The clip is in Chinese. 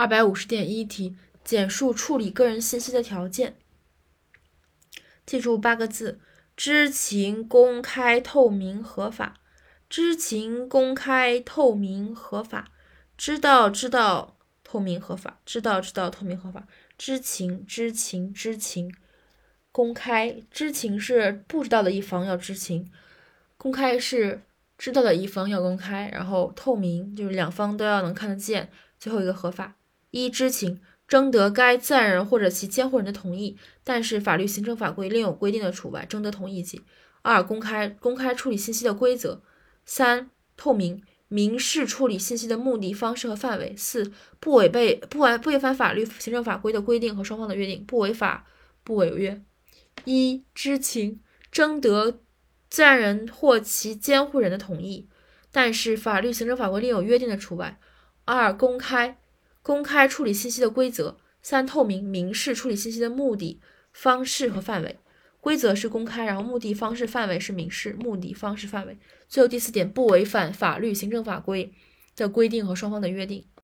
二百五十点一题，简述处理个人信息的条件。记住八个字：知情、公开、透明、合法。知情、公开、透明、合法。知道、知道、透明、合法。知道、知道、透明、合法。知情、知情、知情。公开，知情是不知道的一方要知情，公开是知道的一方要公开，然后透明就是两方都要能看得见。最后一个合法。一知情，征得该自然人或者其监护人的同意，但是法律、行政法规另有规定的除外，征得同意即。二、公开，公开处理信息的规则。三、透明，明示处理信息的目的、方式和范围。四、不违背、不违不违反法律、行政法规的规定和双方的约定，不违法、不违约。一、知情，征得自然人或其监护人的同意，但是法律、行政法规另有约定的除外。二、公开。公开处理信息的规则。三、透明，明示处理信息的目的、方式和范围。规则是公开，然后目的、方式、范围是明示。目的、方式、范围。最后第四点，不违反法律、行政法规的规定和双方的约定。